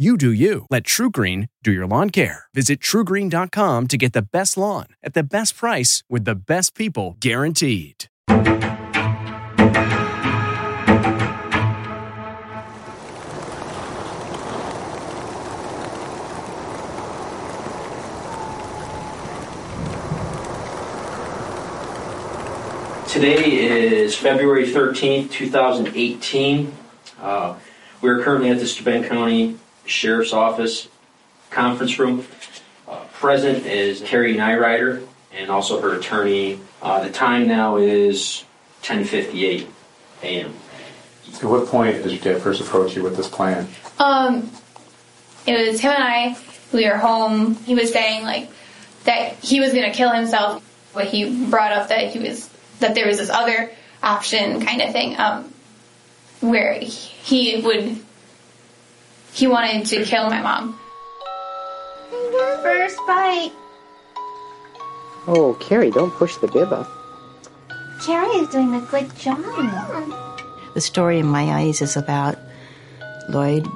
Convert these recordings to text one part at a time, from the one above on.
You do you. Let TruGreen do your lawn care. Visit trugreen.com to get the best lawn at the best price with the best people guaranteed. Today is February 13th, 2018. Uh, we're currently at the Steuben County Sheriff's Office conference room. Uh, present is Karrie Neureuter and also her attorney. Uh, the time now is 10:58 a.m. At what point did your dad first approach you with this plan? Um, it was him and I. We were home. He was saying like that he was gonna kill himself. But he brought up that he was that there was this other option kind of thing, um, where he would he wanted to kill my mom. First bite. Oh, Karrie, don't push the bib up. Karrie is doing a good job. The story in my eyes is about Lloyd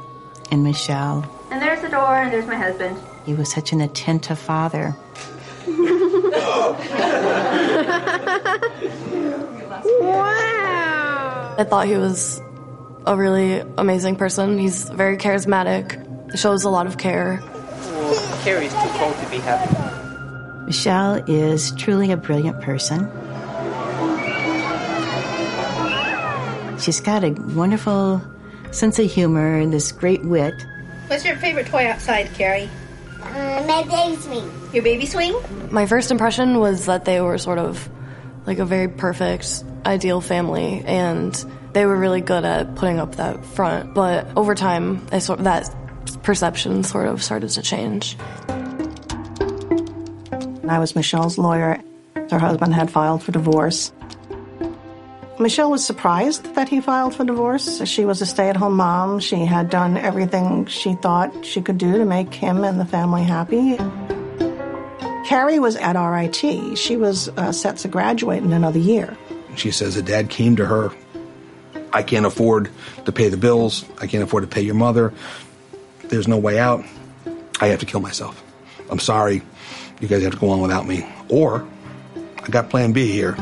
and Michelle. And there's the door, and there's my husband. He was such an attentive father. wow! I thought he was a really amazing person. He's very charismatic, shows a lot of care. Well, Karrie's too cold to be happy. Michelle is truly a brilliant person. She's got a wonderful sense of humor and this great wit. What's your favorite toy outside, Karrie? Uh, my baby swing. Your baby swing? My first impression was that they were sort of like a very perfect, ideal family, and they were really good at putting up that front. But over time, I sort that perception sort of started to change. I was Michelle's lawyer. Her husband had filed for divorce. Michelle was surprised that he filed for divorce. She was a stay at home mom. She had done everything she thought she could do to make him and the family happy. Karrie was at RIT. She was uh, set to graduate in another year. She says that dad came to her I can't afford to pay the bills. I can't afford to pay your mother. There's no way out. I have to kill myself. I'm sorry. You guys have to go on without me. Or I got plan B here.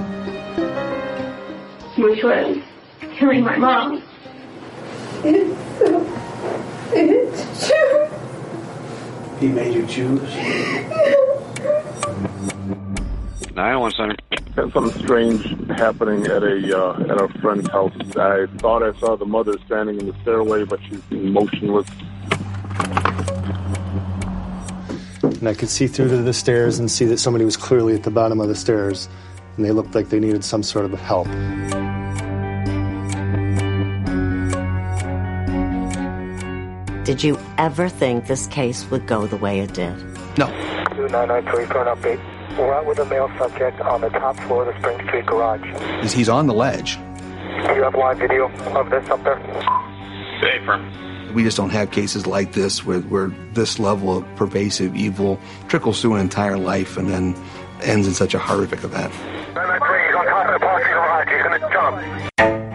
Which was killing my mom. It's, uh, it's true. He made you choose? 911 Center. Had something strange happening at a uh, at a friend's house. I thought I saw the mother standing in the stairway, but she's motionless. And I could see through to the stairs and see that somebody was clearly at the bottom of the stairs, and they looked like they needed some sort of help. Did you ever think this case would go the way it did? No. 2993 for an update. We're out with a male subject on the top floor of the Spring Street garage. He's, he's on the ledge. Do you have live video of this up there? Hey, firm. We just don't have cases like this where, where this level of pervasive evil trickles through an entire life and then ends in such a horrific event. Man, please, on top of the parking garage. He's going to jump.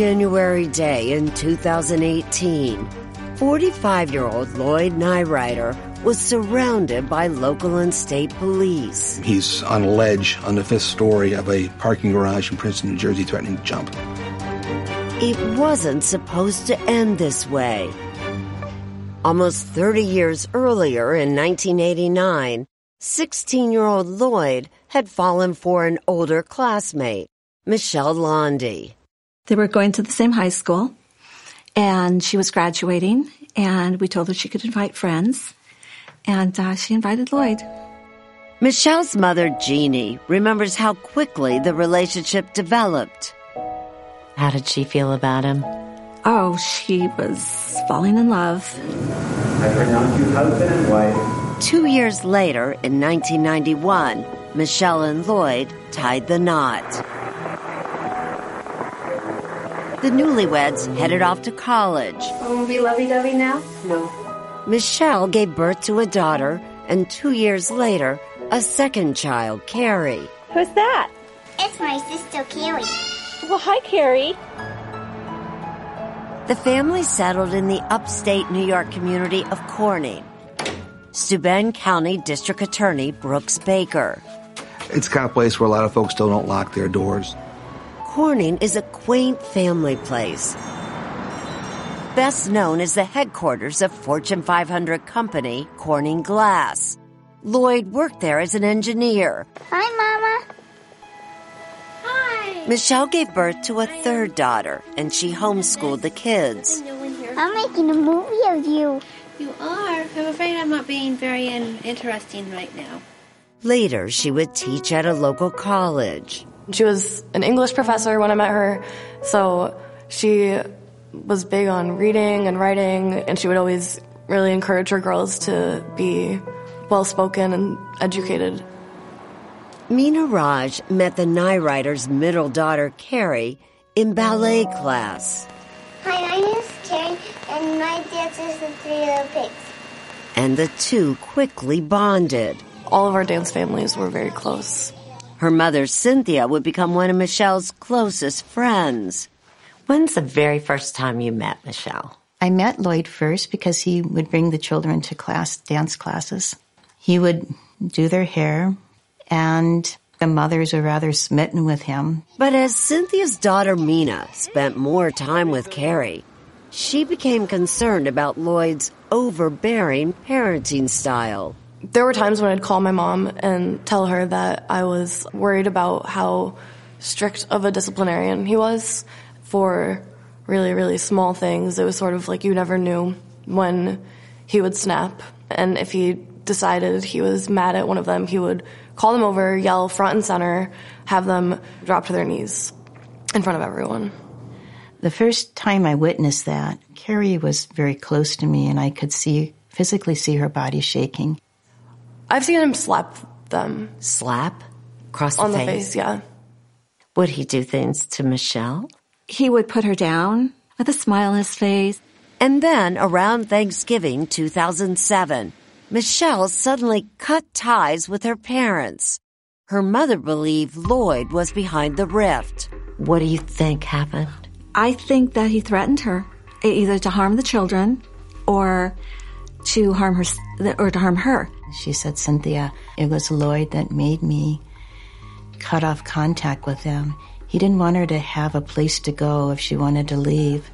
January day in 2018, 45 year old Lloyd Neureuter was surrounded by local and state police. He's on a ledge on the fifth story of a parking garage in Princeton, New Jersey, threatening to jump. It wasn't supposed to end this way. Almost 30 years earlier, in 1989, 16 year old Lloyd had fallen for an older classmate, Michelle Londy. They were going to the same high school, and she was graduating, and we told her she could invite friends, and uh, she invited Lloyd. Michelle's mother, Jeannie, remembers how quickly the relationship developed. How did she feel about him? Oh, she was falling in love. I pronounce you husband and wife. Two years later, in 1991, Michelle and Lloyd tied the knot. The newlyweds headed off to college. Won't be lovey-dovey now? No. Michelle gave birth to a daughter, and two years later, a second child, Karrie. Who's that? It's my sister Karrie. Well, hi, Karrie. The family settled in the upstate New York community of Corning. Steuben County District Attorney Brooks Baker. It's kind of a place where a lot of folks still don't lock their doors. Corning is a quaint family place. Best known as the headquarters of Fortune 500 company Corning Glass. Lloyd worked there as an engineer. Hi, Mama. Hi. Michelle gave birth to a third daughter, and she homeschooled the kids. I'm making a movie of you. You are? I'm afraid I'm not being very interesting right now. Later, she would teach at a local college. She was an English professor when I met her, so she was big on reading and writing, and she would always really encourage her girls to be well spoken and educated. Mina Raj met the Neureuter's middle daughter, Karrie, in ballet class. Hi, my name is Karrie, and my dance is the Three Little Pigs. And the two quickly bonded. All of our dance families were very close. Her mother, Cynthia, would become one of Michelle's closest friends. When's the very first time you met Michelle? I met Lloyd first because he would bring the children to class dance classes. He would do their hair, and the mothers were rather smitten with him. But as Cynthia's daughter Mina spent more time with Karrie, she became concerned about Lloyd's overbearing parenting style. There were times when I'd call my mom and tell her that I was worried about how strict of a disciplinarian he was for really, really small things. It was sort of like you never knew when he would snap. And if he decided he was mad at one of them, he would call them over, yell front and center, have them drop to their knees in front of everyone. The first time I witnessed that, Karrie was very close to me and I could see, physically see her body shaking. I've seen him slap them. Slap? Across the On face? the face, yeah. Would he do things to Michelle? He would put her down with a smile on his face. And then, around Thanksgiving 2007, Michelle suddenly cut ties with her parents. Her mother believed Lloyd was behind the rift. What do you think happened? I think that he threatened her, either to harm the children or to harm her or to harm her. She said, Cynthia, it was Lloyd that made me cut off contact with him. He didn't want her to have a place to go if she wanted to leave.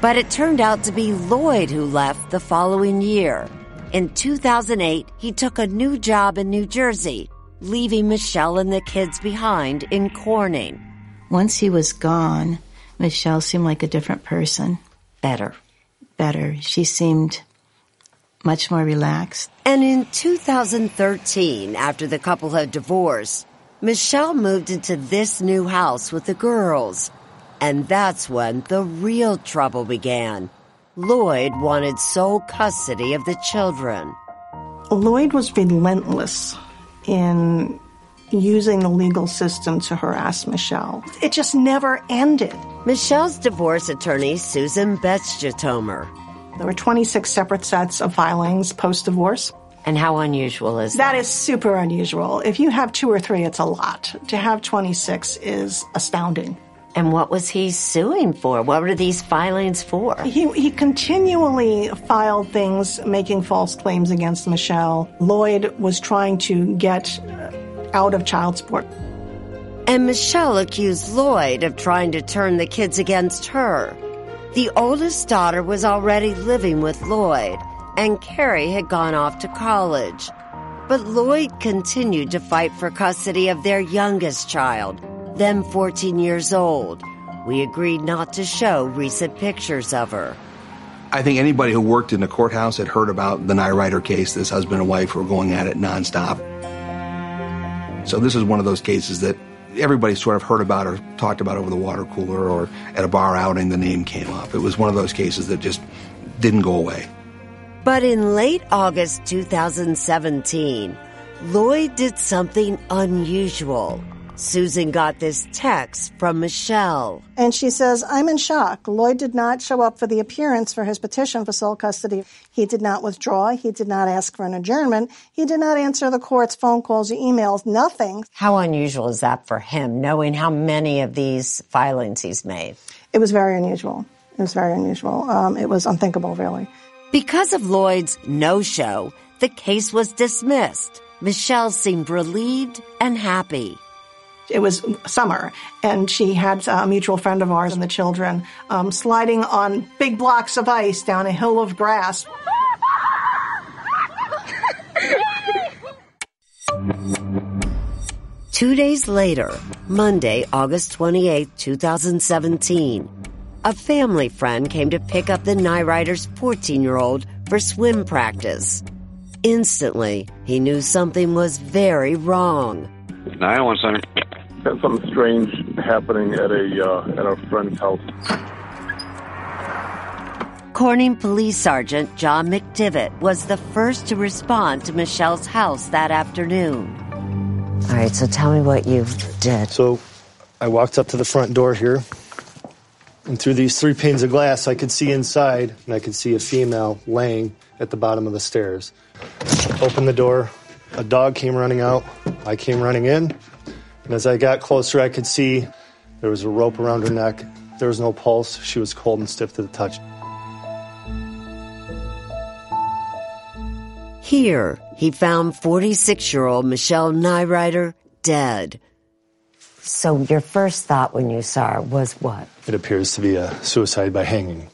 But it turned out to be Lloyd who left the following year. In 2008, he took a new job in New Jersey, leaving Michelle and the kids behind in Corning. Once he was gone, Michelle seemed like a different person. Better. Better. She seemed much more relaxed. And in 2013, after the couple had divorced, Michelle moved into this new house with the girls. And that's when the real trouble began. Lloyd wanted sole custody of the children. Lloyd was relentless in using the legal system to harass Michelle. It just never ended. Michelle's divorce attorney, Susan Betzjitomir. There were 26 separate sets of filings post divorce. And how unusual is that? That is super unusual. If you have two or three, it's a lot. To have 26 is astounding. And what was he suing for? What were these filings for? He, he continually filed things making false claims against Michelle. Lloyd was trying to get uh, out of child support. And Michelle accused Lloyd of trying to turn the kids against her. The oldest daughter was already living with Lloyd, and Carrie had gone off to college. But Lloyd continued to fight for custody of their youngest child, then 14 years old. We agreed not to show recent pictures of her. I think anybody who worked in the courthouse had heard about the Neureuter case. This husband and wife were going at it nonstop. So this is one of those cases that everybody sort of heard about or talked about over the water cooler or at a bar outing, the name came up. It was one of those cases that just didn't go away. But in late August 2017, Lloyd did something unusual. Susan got this text from Michelle. And she says, I'm in shock. Lloyd did not show up for the appearance for his petition for sole custody. He did not withdraw. He did not ask for an adjournment. He did not answer the court's phone calls or emails, nothing. How unusual is that for him, knowing how many of these filings he's made? It was very unusual. It was very unusual. Um, it was unthinkable, really. Because of Lloyd's no show, the case was dismissed. Michelle seemed relieved and happy. It was summer, and she had a mutual friend of ours and the children um, sliding on big blocks of ice down a hill of grass. Two days later, Monday, August 28, 2017, a family friend came to pick up the Neureuter's 14 year old for swim practice. Instantly, he knew something was very wrong. 911 Center. Got something strange happening at a uh, at our friend's house. Corning Police Sergeant John McDivitt was the first to respond to Michelle's house that afternoon. All right, so tell me what you did. So I walked up to the front door here, and through these three panes of glass, I could see inside, and I could see a female laying at the bottom of the stairs. Opened the door, a dog came running out, I came running in, and as I got closer, I could see there was a rope around her neck. There was no pulse. She was cold and stiff to the touch. Here, he found 46 year old Michelle Neureuter dead. So, your first thought when you saw her was what? It appears to be a suicide by hanging.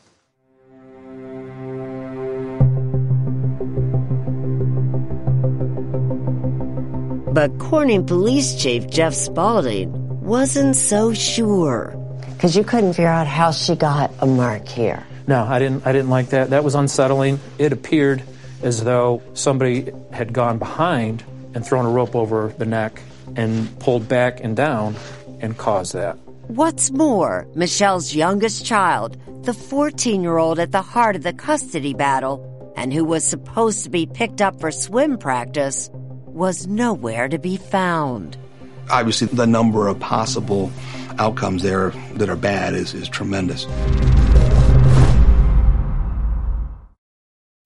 But Corning Police Chief Jeff Spalding wasn't so sure. Because you couldn't figure out how she got a mark here. No, I didn't. I didn't like that. That was unsettling. It appeared as though somebody had gone behind and thrown a rope over the neck and pulled back and down and caused that. What's more, Michelle's youngest child, the 14 year old at the heart of the custody battle, and who was supposed to be picked up for swim practice, was nowhere to be found. Obviously, the number of possible outcomes there that are bad is, is tremendous.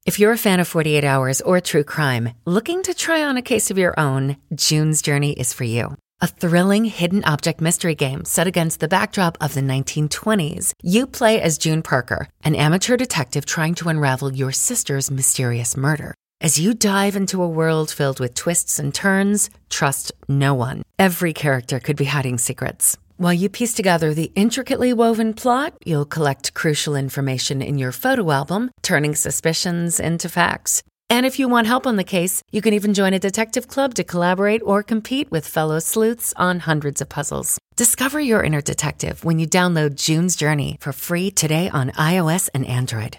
If you're a fan of 48 Hours or true crime, looking to try on a case of your own, June's Journey is for you. A thrilling hidden object mystery game set against the backdrop of the 1920s. You play as June Parker, an amateur detective trying to unravel your sister's mysterious murder. As you dive into a world filled with twists and turns, trust no one. Every character could be hiding secrets. While you piece together the intricately woven plot, you'll collect crucial information in your photo album, turning suspicions into facts. And if you want help on the case, you can even join a detective club to collaborate or compete with fellow sleuths on hundreds of puzzles. Discover your inner detective when you download June's Journey for free today on iOS and Android.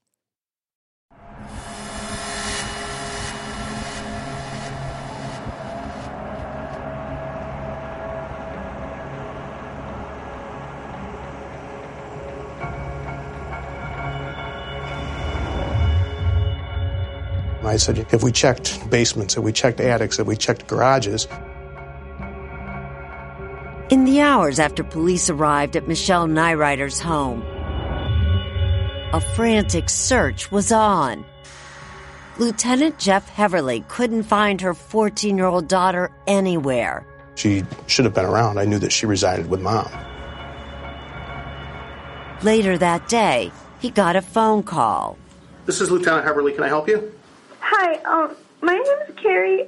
I said, if we checked basements, if we checked attics, if we checked garages. In the hours after police arrived at Michelle Neureuter's home, a frantic search was on. Lieutenant Jeff Heverly couldn't find her 14 year old daughter anywhere. She should have been around. I knew that she resided with mom. Later that day, he got a phone call. This is Lieutenant Heverly. Can I help you? Hi, um, my name is Karrie.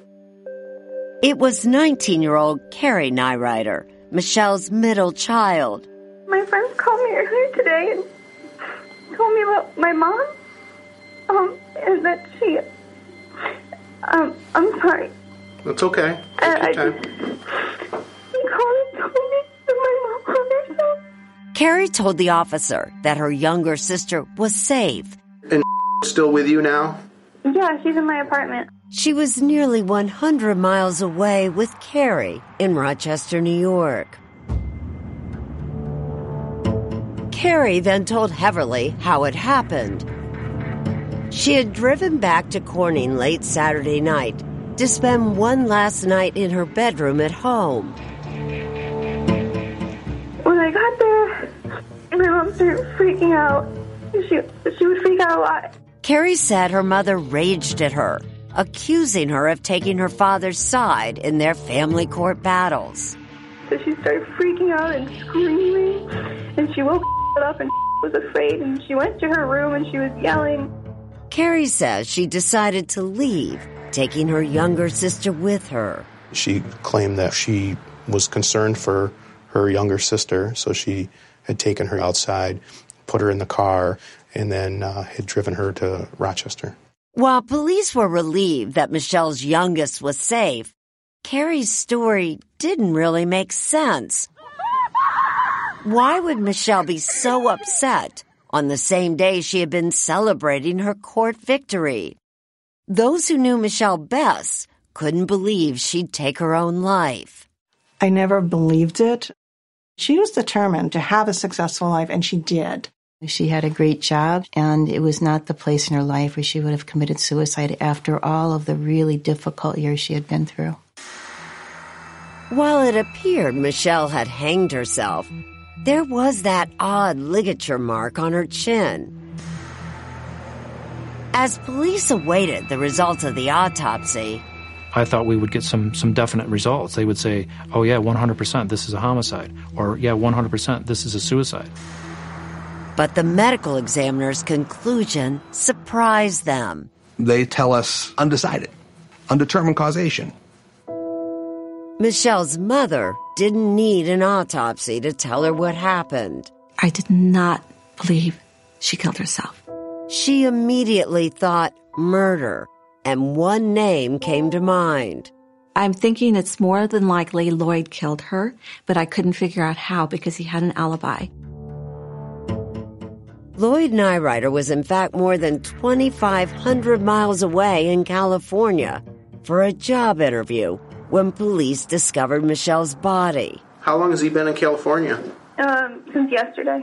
It was 19 year old Karrie Neureuter, Michelle's middle child. My friends called me earlier today and told me about my mom. Um, and that she. Um, I'm sorry. That's okay. Uh, Take your time. He called and told me that my mom hung herself. Karrie told the officer that her younger sister was safe. And still with you now? Yeah, she's in my apartment. She was nearly 100 miles away with Karrie in Rochester, New York. Karrie then told Heverly how it happened. She had driven back to Corning late Saturday night to spend one last night in her bedroom at home. When I got there, my mom started freaking out. She she would freak out a lot. Karrie said her mother raged at her, accusing her of taking her father's side in their family court battles. So she started freaking out and screaming, and she woke up and was afraid, and she went to her room and she was yelling. Karrie says she decided to leave, taking her younger sister with her. She claimed that she was concerned for her younger sister, so she had taken her outside, put her in the car, and then uh, had driven her to Rochester. While police were relieved that Michelle's youngest was safe, Karrie's story didn't really make sense. Why would Michelle be so upset on the same day she had been celebrating her court victory? Those who knew Michelle best couldn't believe she'd take her own life. I never believed it. She was determined to have a successful life, and she did. She had a great job, and it was not the place in her life where she would have committed suicide after all of the really difficult years she had been through. While it appeared Michelle had hanged herself, there was that odd ligature mark on her chin. As police awaited the results of the autopsy, I thought we would get some some definite results. They would say, "Oh yeah, 100% this is a homicide," or "Yeah, 100% this is a suicide." But the medical examiner's conclusion surprised them. They tell us undecided, undetermined causation. Michelle's mother didn't need an autopsy to tell her what happened. I did not believe she killed herself. She immediately thought murder, and one name came to mind. I'm thinking it's more than likely Lloyd killed her, but I couldn't figure out how because he had an alibi. Lloyd Neureuter was in fact more than 2,500 miles away in California for a job interview when police discovered Michelle's body. How long has he been in California? Um, since yesterday.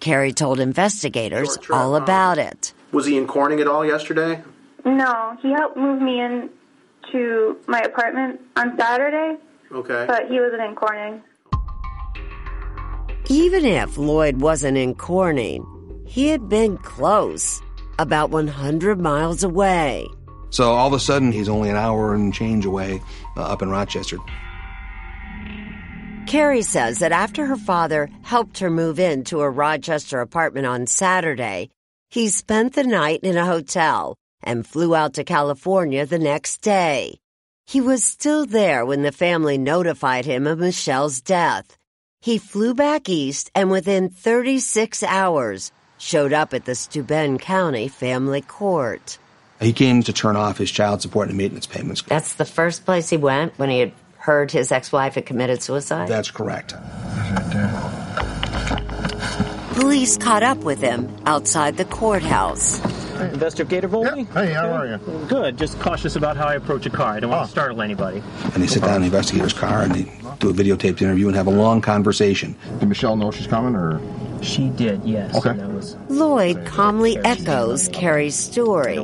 Karrie told investigators all about it. Was he in Corning at all yesterday? No, he helped move me in to my apartment on Saturday, Okay. but he wasn't in Corning. Even if Lloyd wasn't in Corning, he had been close, about 100 miles away. So all of a sudden, he's only an hour and change away uh, up in Rochester. Karrie says that after her father helped her move into a Rochester apartment on Saturday, he spent the night in a hotel and flew out to California the next day. He was still there when the family notified him of Michelle's death. He flew back east and within 36 hours showed up at the Steuben County Family Court. He came to turn off his child support and maintenance payments. That's the first place he went when he had heard his ex-wife had committed suicide? That's correct. Police caught up with him outside the courthouse. Investigator Volney? Hey, how are you? Good. Just cautious about how I approach a car. I don't want to oh. startle anybody. And they sit down in the investigator's car and they do a videotaped interview and have a long conversation. Did Michelle know she's coming, or? She did, yes. Okay. And that was Lloyd calmly echoes Karrie's story.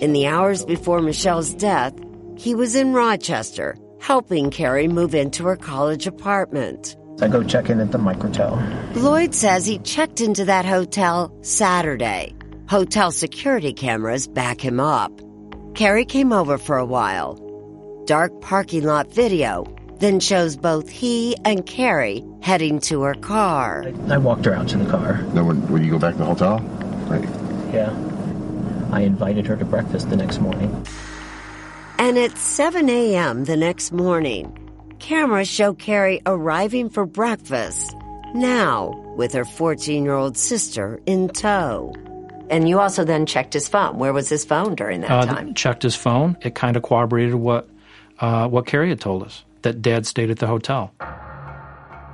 In the hours before Michelle's death, he was in Rochester, helping Karrie move into her college apartment. I go check in at the microtel. Lloyd says he checked into that hotel Saturday. Hotel security cameras back him up. Karrie came over for a while. Dark parking lot video then shows both he and Karrie heading to her car. I walked her out to the car. Then when, would you go back to the hotel? Right. Yeah. I invited her to breakfast the next morning. And at 7 a.m. the next morning, cameras show Karrie arriving for breakfast, now with her 14 year old sister in tow. And you also then checked his phone. Where was his phone during that Uh, time? checked his phone. It kind of corroborated what uh, what Karrie had told us that Dad stayed at the hotel.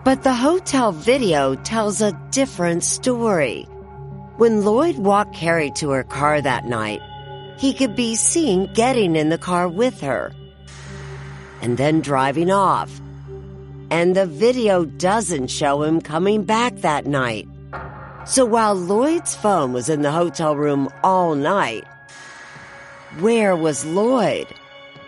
But the hotel video tells a different story. When Lloyd walked Karrie to her car that night, he could be seen getting in the car with her and then driving off. And the video doesn't show him coming back that night. So while Lloyd's phone was in the hotel room all night, where was Lloyd?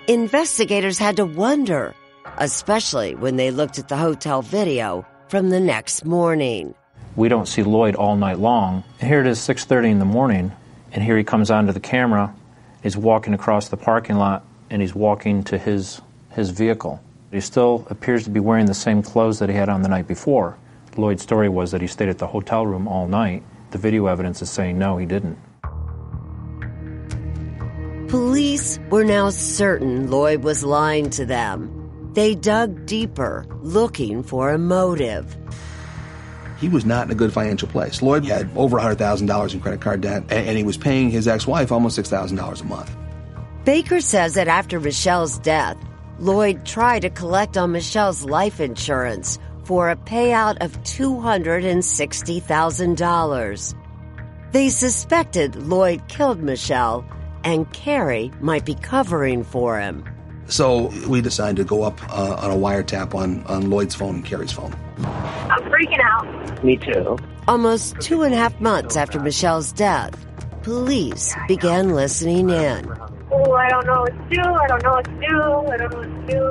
Investigators had to wonder, especially when they looked at the hotel video from the next morning. We don't see Lloyd all night long. Here it is 6:30 in the morning, and here he comes onto the camera. He's walking across the parking lot, and he's walking to his his vehicle. He still appears to be wearing the same clothes that he had on the night before. Lloyd's story was that he stayed at the hotel room all night. The video evidence is saying no, he didn't. Police were now certain Lloyd was lying to them. They dug deeper, looking for a motive. He was not in a good financial place. Lloyd had over $100,000 in credit card debt, and, and he was paying his ex-wife almost $6,000 a month. Baker says that after Michelle's death, Lloyd tried to collect on Michelle's life insurance for a payout of $260,000. They suspected Lloyd killed Michelle and Karrie might be covering for him. So we decided to go up uh, on a wiretap on, on Lloyd's phone and Karrie's phone. I'm freaking out. Me too. Almost two and a half months after Michelle's death, police began listening in. Oh, I don't know what to do. I don't know what to do. I don't know what to do.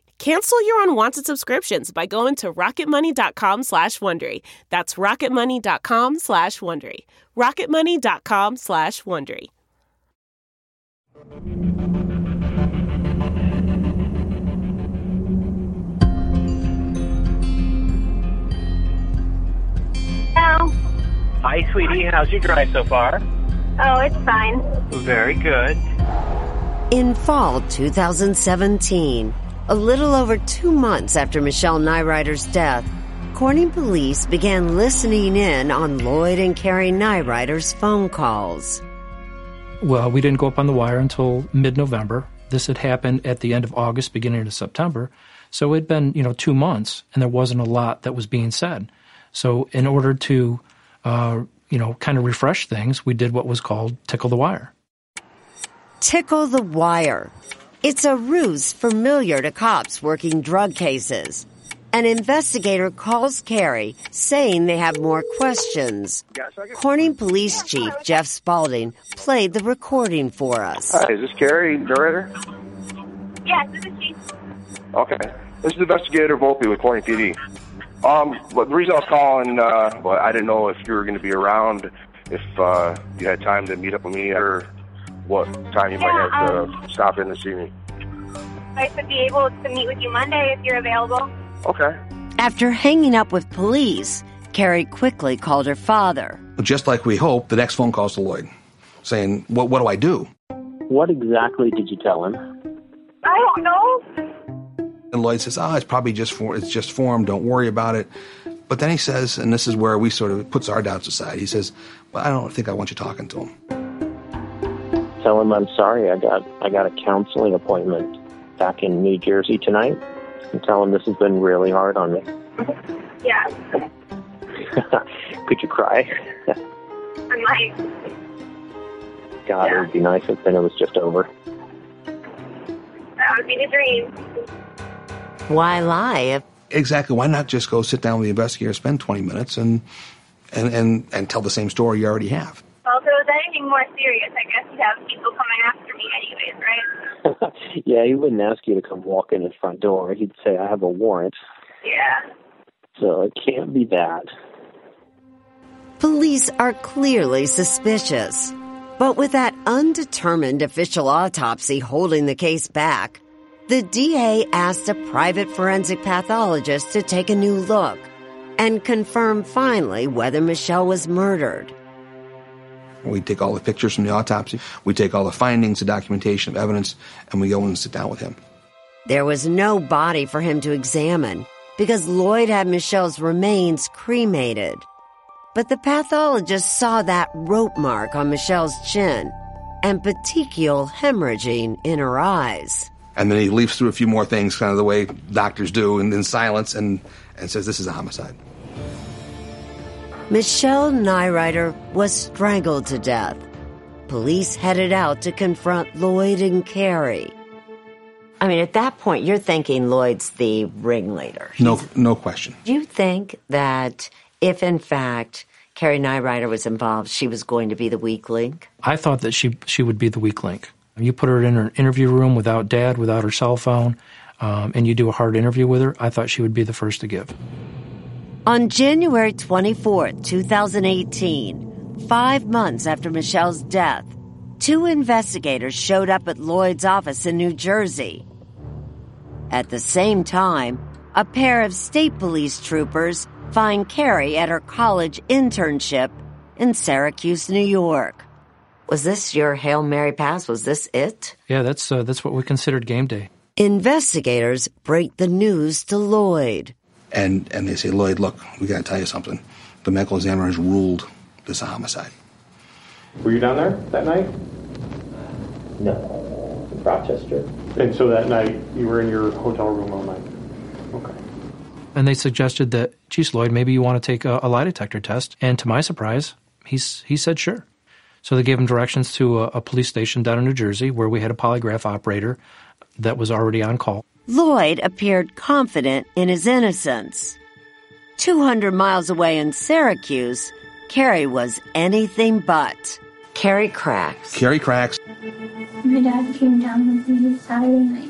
Cancel your unwanted subscriptions by going to rocketmoney.com slash Wondery. That's rocketmoney.com slash Wondery. rocketmoney.com slash Wondery. Hello. Hi, sweetie. How's your drive so far? Oh, it's fine. Very good. In fall 2017, a little over two months after Michelle Neureuter's death, Corning police began listening in on Lloyd and Karrie Neureuter's phone calls. Well, we didn't go up on the wire until mid-November. This had happened at the end of August, beginning of September. So it'd been, you know, two months, and there wasn't a lot that was being said. So in order to, uh, you know, kind of refresh things, we did what was called tickle the wire. Tickle the wire. It's a ruse familiar to cops working drug cases. An investigator calls Karrie saying they have more questions. Corning Police Chief Jeff Spalding played the recording for us. Hi, is this Karrie, narrator? Yes, this is she. Okay. This is investigator Volpe with Corning PD. Um, but the reason I was calling, uh, well, I didn't know if you were going to be around, if uh, you had time to meet up with me, or what time you might Yeah, have to um, stop in to see me. I should be able to meet with you Monday if you're available. Okay. After hanging up with police, Karrie quickly called her father. Just like we hoped, the next phone call's to Lloyd, saying, "What what do I do?" What exactly did you tell him? I don't know. And Lloyd says, "Ah, it's probably just for it's just form. Don't worry about it." But then he says, and this is where we sort of puts our doubts aside. He says, "Well, I don't think I want you talking to him." Tell him I'm sorry. I got I got a counseling appointment back in New Jersey tonight. And tell him this has been really hard on me. Yeah, Could you cry? I might. God, it would be nice if then it was just over. That would be the dream. Why lie if Exactly. Why not just go sit down with the investigator, spend twenty minutes, and and and and tell the same story you already have? Well, if it was anything more serious, I guess you'd have people coming after me anyways, right? yeah, he wouldn't ask you to come walk in his front door. He'd say, I have a warrant. Yeah. So it can't be that. police are clearly suspicious. But with that undetermined official autopsy holding the case back, the DA asked a private forensic pathologist to take a new look and confirm finally whether Michelle was murdered. We take all the pictures from the autopsy, we take all the findings, the documentation of evidence, and we go and sit down with him. There was no body for him to examine because Lloyd had Michelle's remains cremated. But the pathologist saw that rope mark on Michelle's chin and petechial hemorrhaging in her eyes. And then he leaps through a few more things, kind of the way doctors do, and in silence, and and says, "This is a homicide." Michelle Neureuter was strangled to death. Police headed out to confront Lloyd and Karrie. I mean, at that point, you're thinking Lloyd's the ringleader. No, no question. Do you think that if, in fact, Karrie Neureuter was involved, she was going to be the weak link? I thought that she she would be the weak link. You put her in an interview room without dad, without her cell phone, um, and you do a hard interview with her. I thought she would be the first to give. On January 24th, 2018, five months after Michelle's death, two investigators showed up at Lloyd's office in New Jersey. At the same time, a pair of state police troopers find Karrie at her college internship in Syracuse, New York. Was this your Hail Mary pass? Was this it? Yeah, that's uh, that's what we considered game day. Investigators break the news to Lloyd. And and they say, Lloyd, look, we got to tell you something. The medical examiner has ruled this a homicide. Were you down there that night? No, in Rochester. And so that night you were in your hotel room all night. Okay. And they suggested that, geez, Lloyd, maybe you want to take a, a lie detector test. And to my surprise, he's he said sure. So they gave him directions to a, a police station down in New Jersey where we had a polygraph operator that was already on call. Lloyd appeared confident in his innocence. 200 miles away in Syracuse, Karrie was anything but. Karrie cracks. Karrie cracks. My dad came down with me Saturday night.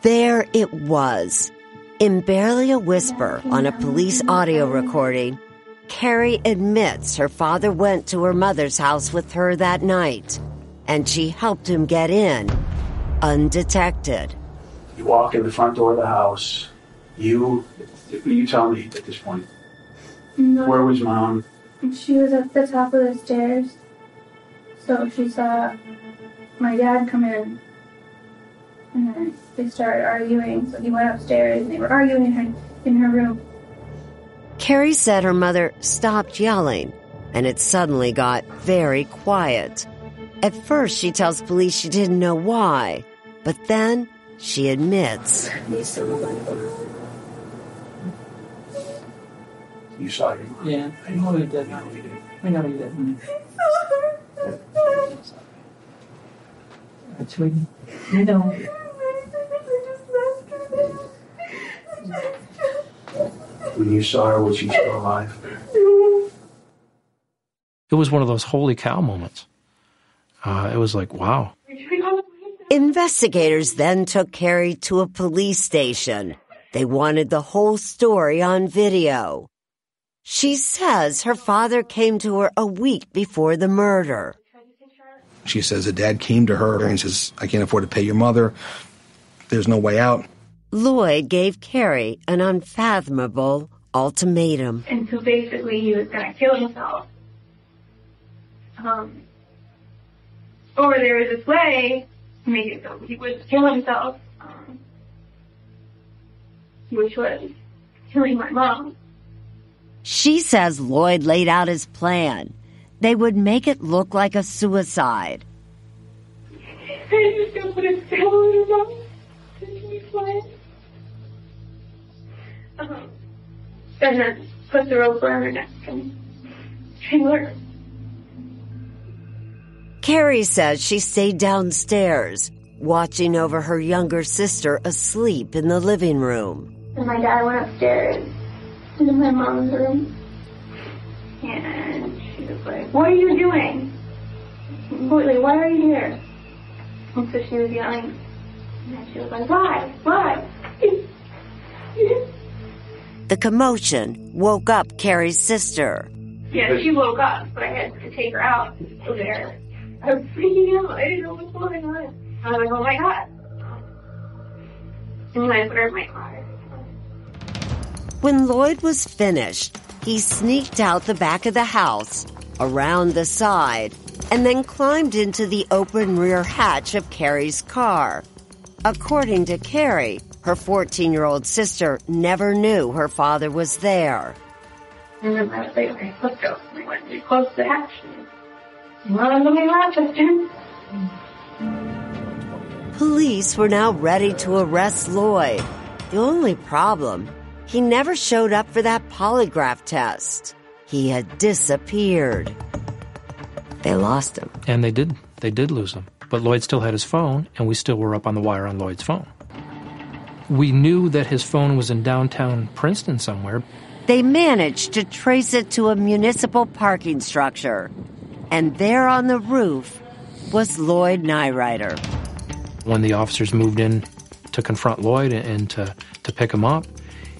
There it was. In barely a whisper on a police audio recording, Karrie admits her father went to her mother's house with her that night, and she helped him get in undetected. You walk in the front door of the house. You, you tell me at this point. No. Where was mom? She was at the top of the stairs. So she saw my dad come in. And then they started arguing. So he went upstairs and they were arguing in her, in her room. Karrie said her mother stopped yelling, and it suddenly got very quiet. At first, she tells police she didn't know why, but then she admits. You saw your mom. Yeah, I know he did. I know you did. I know he did. That's sweetie. You know. When you saw her, was she still alive? It was one of those holy cow moments. Uh, it was like, wow. Investigators then took Karrie to a police station. They wanted the whole story on video. She says her father came to her a week before the murder. She says that dad came to her and says, I can't afford to pay your mother. There's no way out. Lloyd gave Karrie an unfathomable ultimatum. And so basically he was going to kill himself. Um, or there was this way to make it so he would kill himself, um, which was killing my mom. She says Lloyd laid out his plan. They would make it look like a suicide. I just don't want to my mom. Didn't you? Um, and then put the rope around her neck and strangle her. Karrie says she stayed downstairs, watching over her younger sister asleep in the living room. And my dad went upstairs into my mom's room. And she was like, What are you doing? Like, why are you here? And so she was yelling. And she was like, Why? Why? The commotion woke up Karrie's sister. yeah, she woke up, but I had to take her out over there. I was freaking out. I didn't know what was going on. I was like, Oh my god. And I put her in my car. When Lloyd was finished, he sneaked out the back of the house, around the side, and then climbed into the open rear hatch of Karrie's car. According to Karrie, her 14 year old sister never knew her father was there. And then I was like, okay, let's go. I went really close to the hatch. Police were now ready to arrest Lloyd. The only problem, he never showed up for that polygraph test. He had disappeared. They lost him. And they did. They did lose him. But Lloyd still had his phone, and we still were up on the wire on Lloyd's phone. We knew that his phone was in downtown Princeton somewhere. They managed to trace it to a municipal parking structure. And there on the roof was Lloyd Neureuter. When the officers moved in to confront Lloyd and to, to pick him up,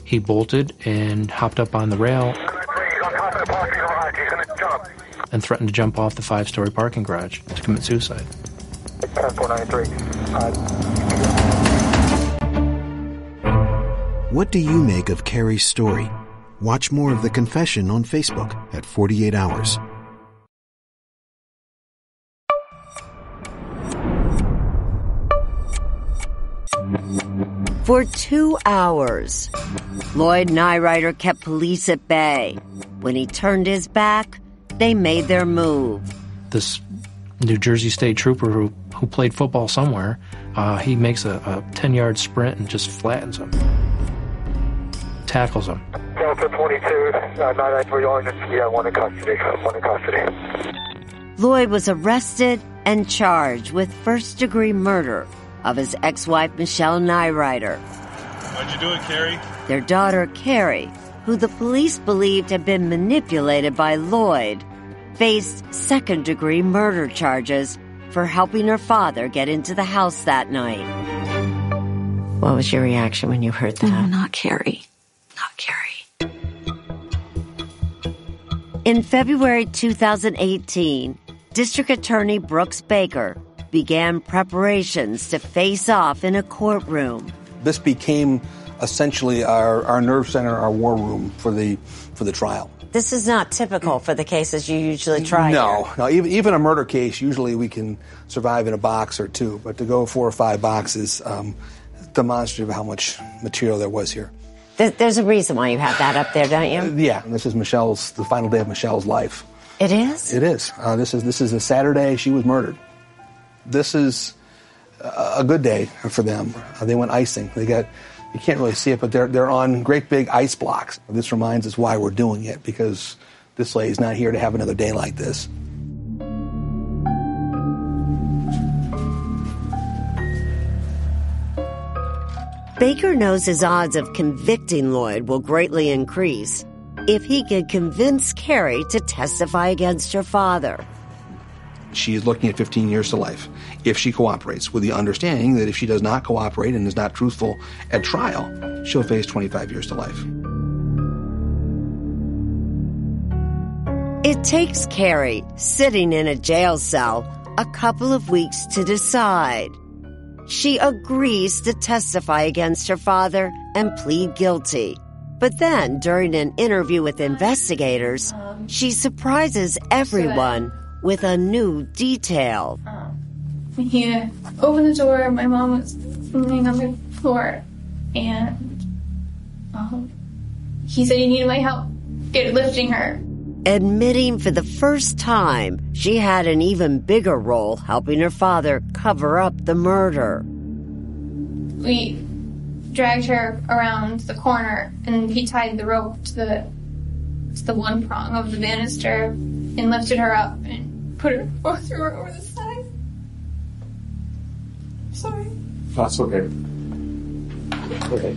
he bolted and hopped up on the rail and threatened to jump off the five story parking garage to commit suicide. What do you make of Karrie's story? Watch more of The Confession on Facebook at 48 Hours. For two hours, Lloyd Neureuter kept police at bay. When he turned his back, they made their move. This New Jersey State trooper who, who played football somewhere, uh, he makes a, a 10 yard sprint and just flattens him, tackles him. Delta 22, uh, 993 Orange, yeah, one in custody, one in custody. Lloyd was arrested and charged with first degree murder of his ex wife, Michelle Neureuter. How'd you do it, Karrie? Their daughter, Karrie, who the police believed had been manipulated by Lloyd, faced second degree murder charges for helping her father get into the house that night. What was your reaction when you heard that? No, not Karrie. Not Karrie. In February 2018, District Attorney Brooks Baker began preparations to face off in a courtroom. This became essentially our, our nerve center, our war room for the for the trial. This is not typical for the cases you usually try. No, here. no. Even even a murder case, usually we can survive in a box or two, but to go four or five boxes, um, demonstrative of how much material there was here. There's a reason why you have that up there, don't you? Uh, yeah, this is Michelle's the final day of Michelle's life. It is. It is. Uh, this is this is a Saturday. She was murdered. This is a good day for them. Uh, they went icing. They got. You can't really see it, but they're they're on great big ice blocks. This reminds us why we're doing it because this lady's not here to have another day like this. Baker knows his odds of convicting Lloyd will greatly increase if he can convince Karrie to testify against her father. She is looking at 15 years to life if she cooperates, with the understanding that if she does not cooperate and is not truthful at trial, she'll face 25 years to life. It takes Karrie sitting in a jail cell a couple of weeks to decide. She agrees to testify against her father and plead guilty. But then, during an interview with investigators, she surprises everyone with a new detail. He opened the door. My mom was laying on the floor, and um, he said he needed my help get lifting her. Admitting for the first time she had an even bigger role helping her father cover up the murder. We dragged her around the corner, and he tied the rope to the to the one prong of the banister and lifted her up and put her threw her over the side. Sorry. That's okay. Okay.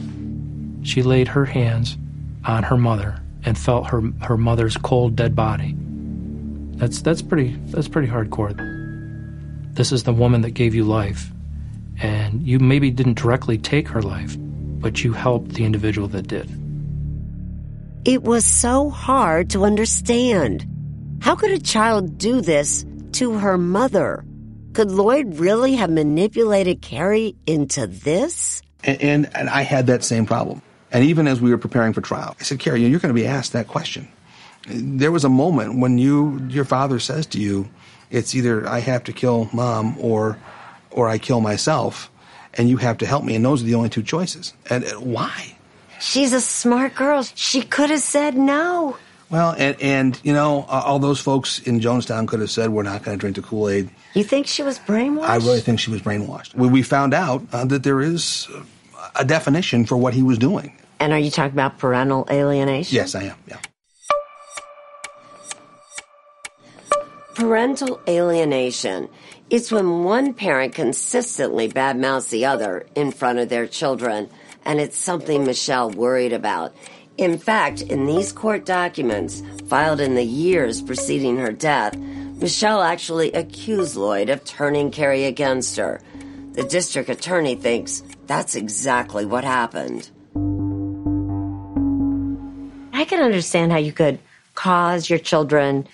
She laid her hands on her mother and felt her her mother's cold dead body. That's that's pretty that's pretty hardcore. This is the woman that gave you life. And you maybe didn't directly take her life, but you helped the individual that did. It was so hard to understand. How could a child do this to her mother? Could Lloyd really have manipulated Karrie into this? And, and, and I had that same problem. And even as we were preparing for trial, I said, Karrie, you're going to be asked that question. There was a moment when you, your father says to you, it's either I have to kill mom or, or I kill myself, and you have to help me. And those are the only two choices. And uh, why? She's a smart girl. She could have said no. Well, and, and you know, all those folks in Jonestown could have said, we're not going to drink the Kool Aid. You think she was brainwashed? I really think she was brainwashed. We, we found out uh, that there is a definition for what he was doing. And are you talking about parental alienation? Yes, I am. Yeah. Parental alienation. It's when one parent consistently badmouths the other in front of their children, and it's something Michelle worried about. In fact, in these court documents filed in the years preceding her death, Michelle actually accused Lloyd of turning Karrie against her. The district attorney thinks that's exactly what happened. I can understand how you could cause your children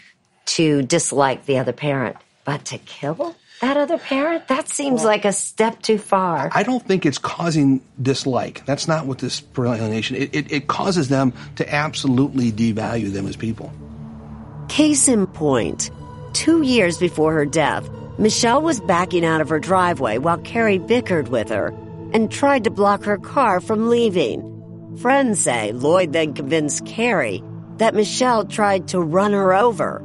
to dislike the other parent, but to kill? That other parent? That seems like a step too far. I don't think it's causing dislike. That's not what this parental alienation. It, it, it causes them to absolutely devalue them as people. Case in point, two years before her death, Michelle was backing out of her driveway while Karrie bickered with her and tried to block her car from leaving. Friends say Lloyd then convinced Karrie that Michelle tried to run her over.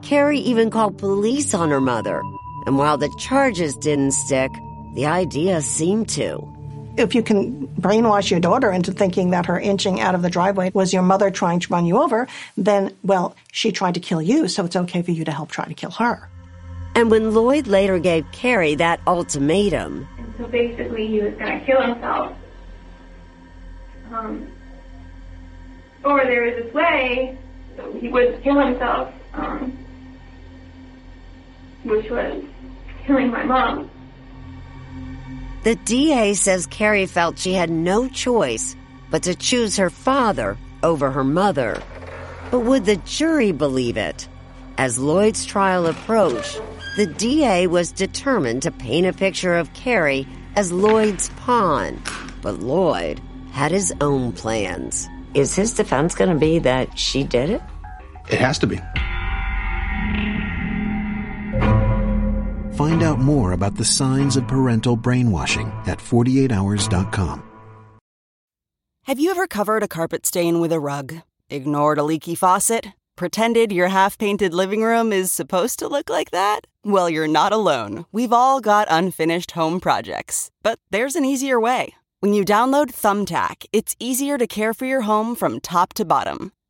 Karrie even called police on her mother, and while the charges didn't stick, the idea seemed to. If you can brainwash your daughter into thinking that her inching out of the driveway was your mother trying to run you over, then, well, she tried to kill you, so it's okay for you to help try to kill her. And when Lloyd later gave Karrie that ultimatum, And So basically, he was going to kill himself. Um, or there was this way so he would kill himself, um, which was killing my mom. the DA says Karrie felt she had no choice but to choose her father over her mother. But would the jury believe it? As Lloyd's trial approached, the DA was determined to paint a picture of Karrie as Lloyd's pawn. But Lloyd had his own plans. Is his defense going to be that she did it? It has to be. Find out more about the signs of parental brainwashing at 48hours.com. Have you ever covered a carpet stain with a rug? Ignored a leaky faucet? Pretended your half painted living room is supposed to look like that? Well, you're not alone. We've all got unfinished home projects. But there's an easier way. When you download Thumbtack, it's easier to care for your home from top to bottom.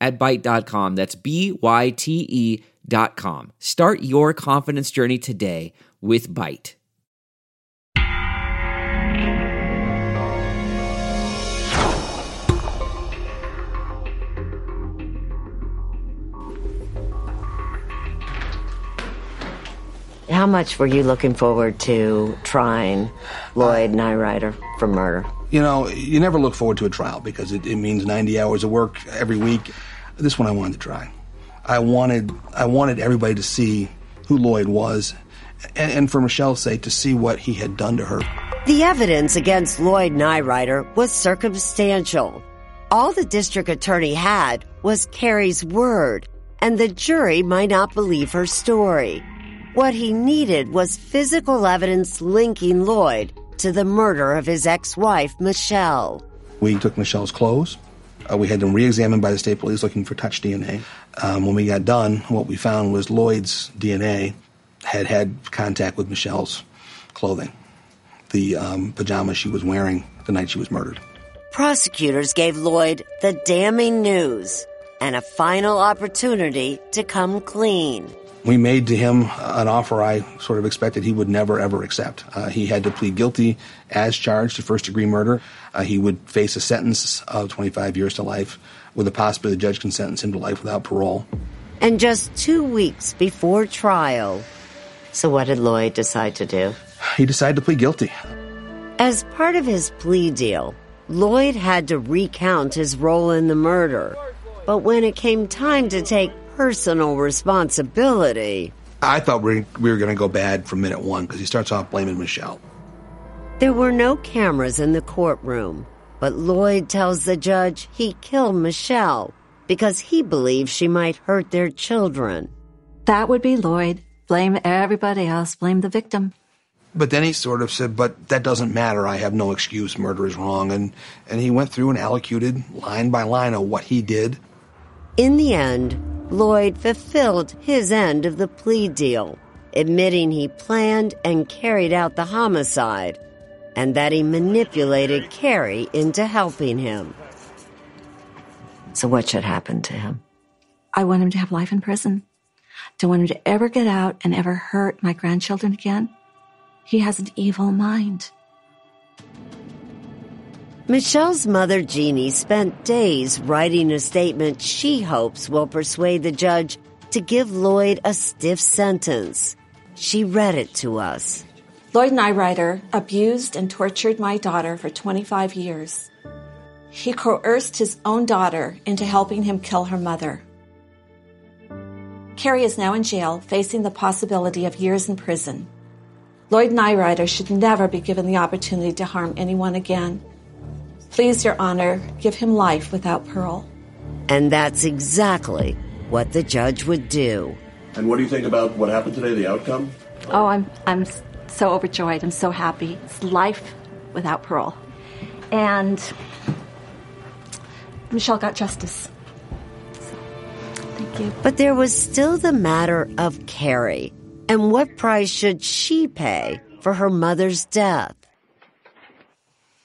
at Byte.com. That's B Y T E dot com. Start your confidence journey today with Byte. How much were you looking forward to trying Lloyd Neureuter for murder? You know, you never look forward to a trial because it, it means 90 hours of work every week. This one I wanted to try. I wanted, I wanted everybody to see who Lloyd was, and, and for Michelle's sake, to see what he had done to her. The evidence against Lloyd Neureuter was circumstantial. All the district attorney had was Karrie's word, and the jury might not believe her story. What he needed was physical evidence linking Lloyd to the murder of his ex-wife, Michelle. We took Michelle's clothes. Uh, we had them re-examined by the state police looking for touch DNA. Um, when we got done, what we found was Lloyd's DNA had had contact with Michelle's clothing, the um, pajamas she was wearing the night she was murdered. Prosecutors gave Lloyd the damning news and a final opportunity to come clean. We made to him an offer I sort of expected he would never ever accept. Uh, he had to plead guilty as charged to first degree murder. Uh, he would face a sentence of 25 years to life, with the possibility the judge can sentence him to life without parole. And just two weeks before trial. So, what did Lloyd decide to do? He decided to plead guilty. As part of his plea deal, Lloyd had to recount his role in the murder. But when it came time to take personal responsibility, I thought we we were going to go bad from minute one because he starts off blaming Michelle. there were no cameras in the courtroom. But Lloyd tells the judge he killed Michelle because he believes she might hurt their children. That would be Lloyd. Blame everybody else, blame the victim. But then he sort of said, but that doesn't matter. I have no excuse. Murder is wrong. And, and he went through and allocuted line by line of what he did. In the end, Lloyd fulfilled his end of the plea deal, admitting he planned and carried out the homicide and that he manipulated Karrie into helping him. So, what should happen to him? I want him to have life in prison. Don't want him to ever get out and ever hurt my grandchildren again. He has an evil mind. Michelle's mother, Jeannie, spent days writing a statement she hopes will persuade the judge to give Lloyd a stiff sentence. She read it to us. Lloyd Neureuter abused and tortured my daughter for 25 years. He coerced his own daughter into helping him kill her mother. Karrie is now in jail, facing the possibility of years in prison. Lloyd Neureuter should never be given the opportunity to harm anyone again. Please, Your Honor, give him life without parole. And that's exactly what the judge would do. And what do you think about what happened today, the outcome? Oh, I'm, I'm so overjoyed. I'm so happy. It's life without parole. And Michelle got justice. So, thank you. But there was still the matter of Karrie. And what price should she pay for her mother's death?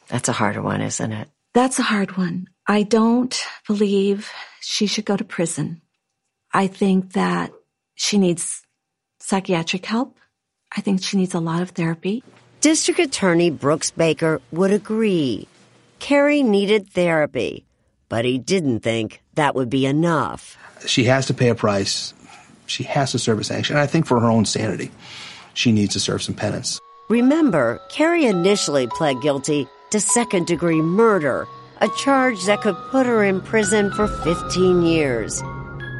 That's a harder one, isn't it? That's a hard one. I don't believe she should go to prison. I think that she needs psychiatric help. I think she needs a lot of therapy. District Attorney Brooks Baker would agree. Karrie needed therapy, but he didn't think that would be enough. She has to pay a price. She has to serve a sanction. And I think for her own sanity, she needs to serve some penance. Remember, Karrie initially pled guilty to second degree murder, a charge that could put her in prison for 15 years.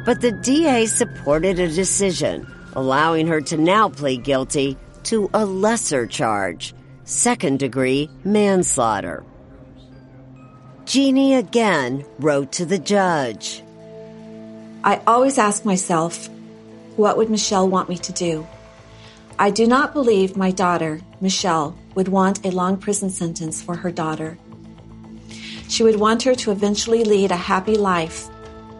But the DA supported a decision allowing her to now plead guilty to a lesser charge, second degree manslaughter. Jeannie again wrote to the judge. I always ask myself, what would Michelle want me to do? I do not believe my daughter, Michelle, would want a long prison sentence for her daughter. She would want her to eventually lead a happy life.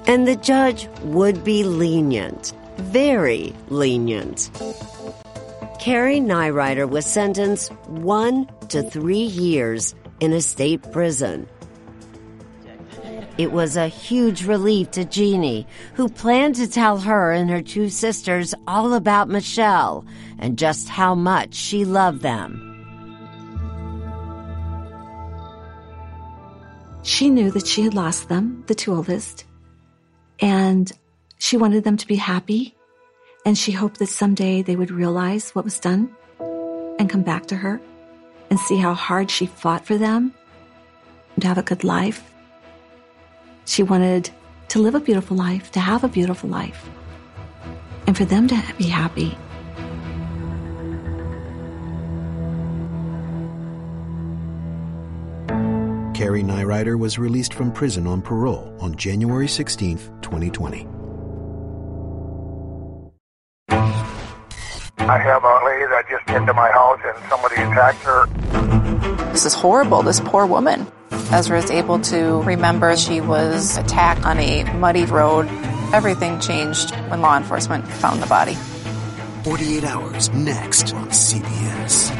And the judge would be lenient, very lenient. Karrie Neureuter was sentenced one to three years in a state prison. It was a huge relief to Jeannie, who planned to tell her and her two sisters all about Michelle and just how much she loved them. She knew that she had lost them, the two oldest, and she wanted them to be happy, and she hoped that someday they would realize what was done and come back to her and see how hard she fought for them to have a good life. She wanted to live a beautiful life, to have a beautiful life, and for them to be happy. Karrie Neureuter was released from prison on parole on January 16, 2020. I have a lady that just came to my house and somebody attacked her. This is horrible, this poor woman. Ezra is able to remember she was attacked on a muddy road. Everything changed when law enforcement found the body. 48 hours next on CBS.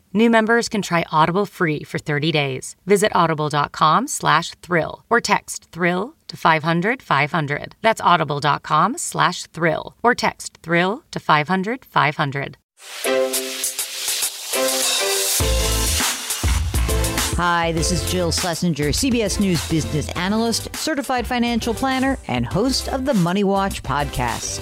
New members can try Audible free for 30 days. Visit audible.com slash thrill or text thrill to 500 500. That's audible.com slash thrill or text thrill to 500 500. Hi, this is Jill Schlesinger, CBS News business analyst, certified financial planner, and host of the Money Watch podcast.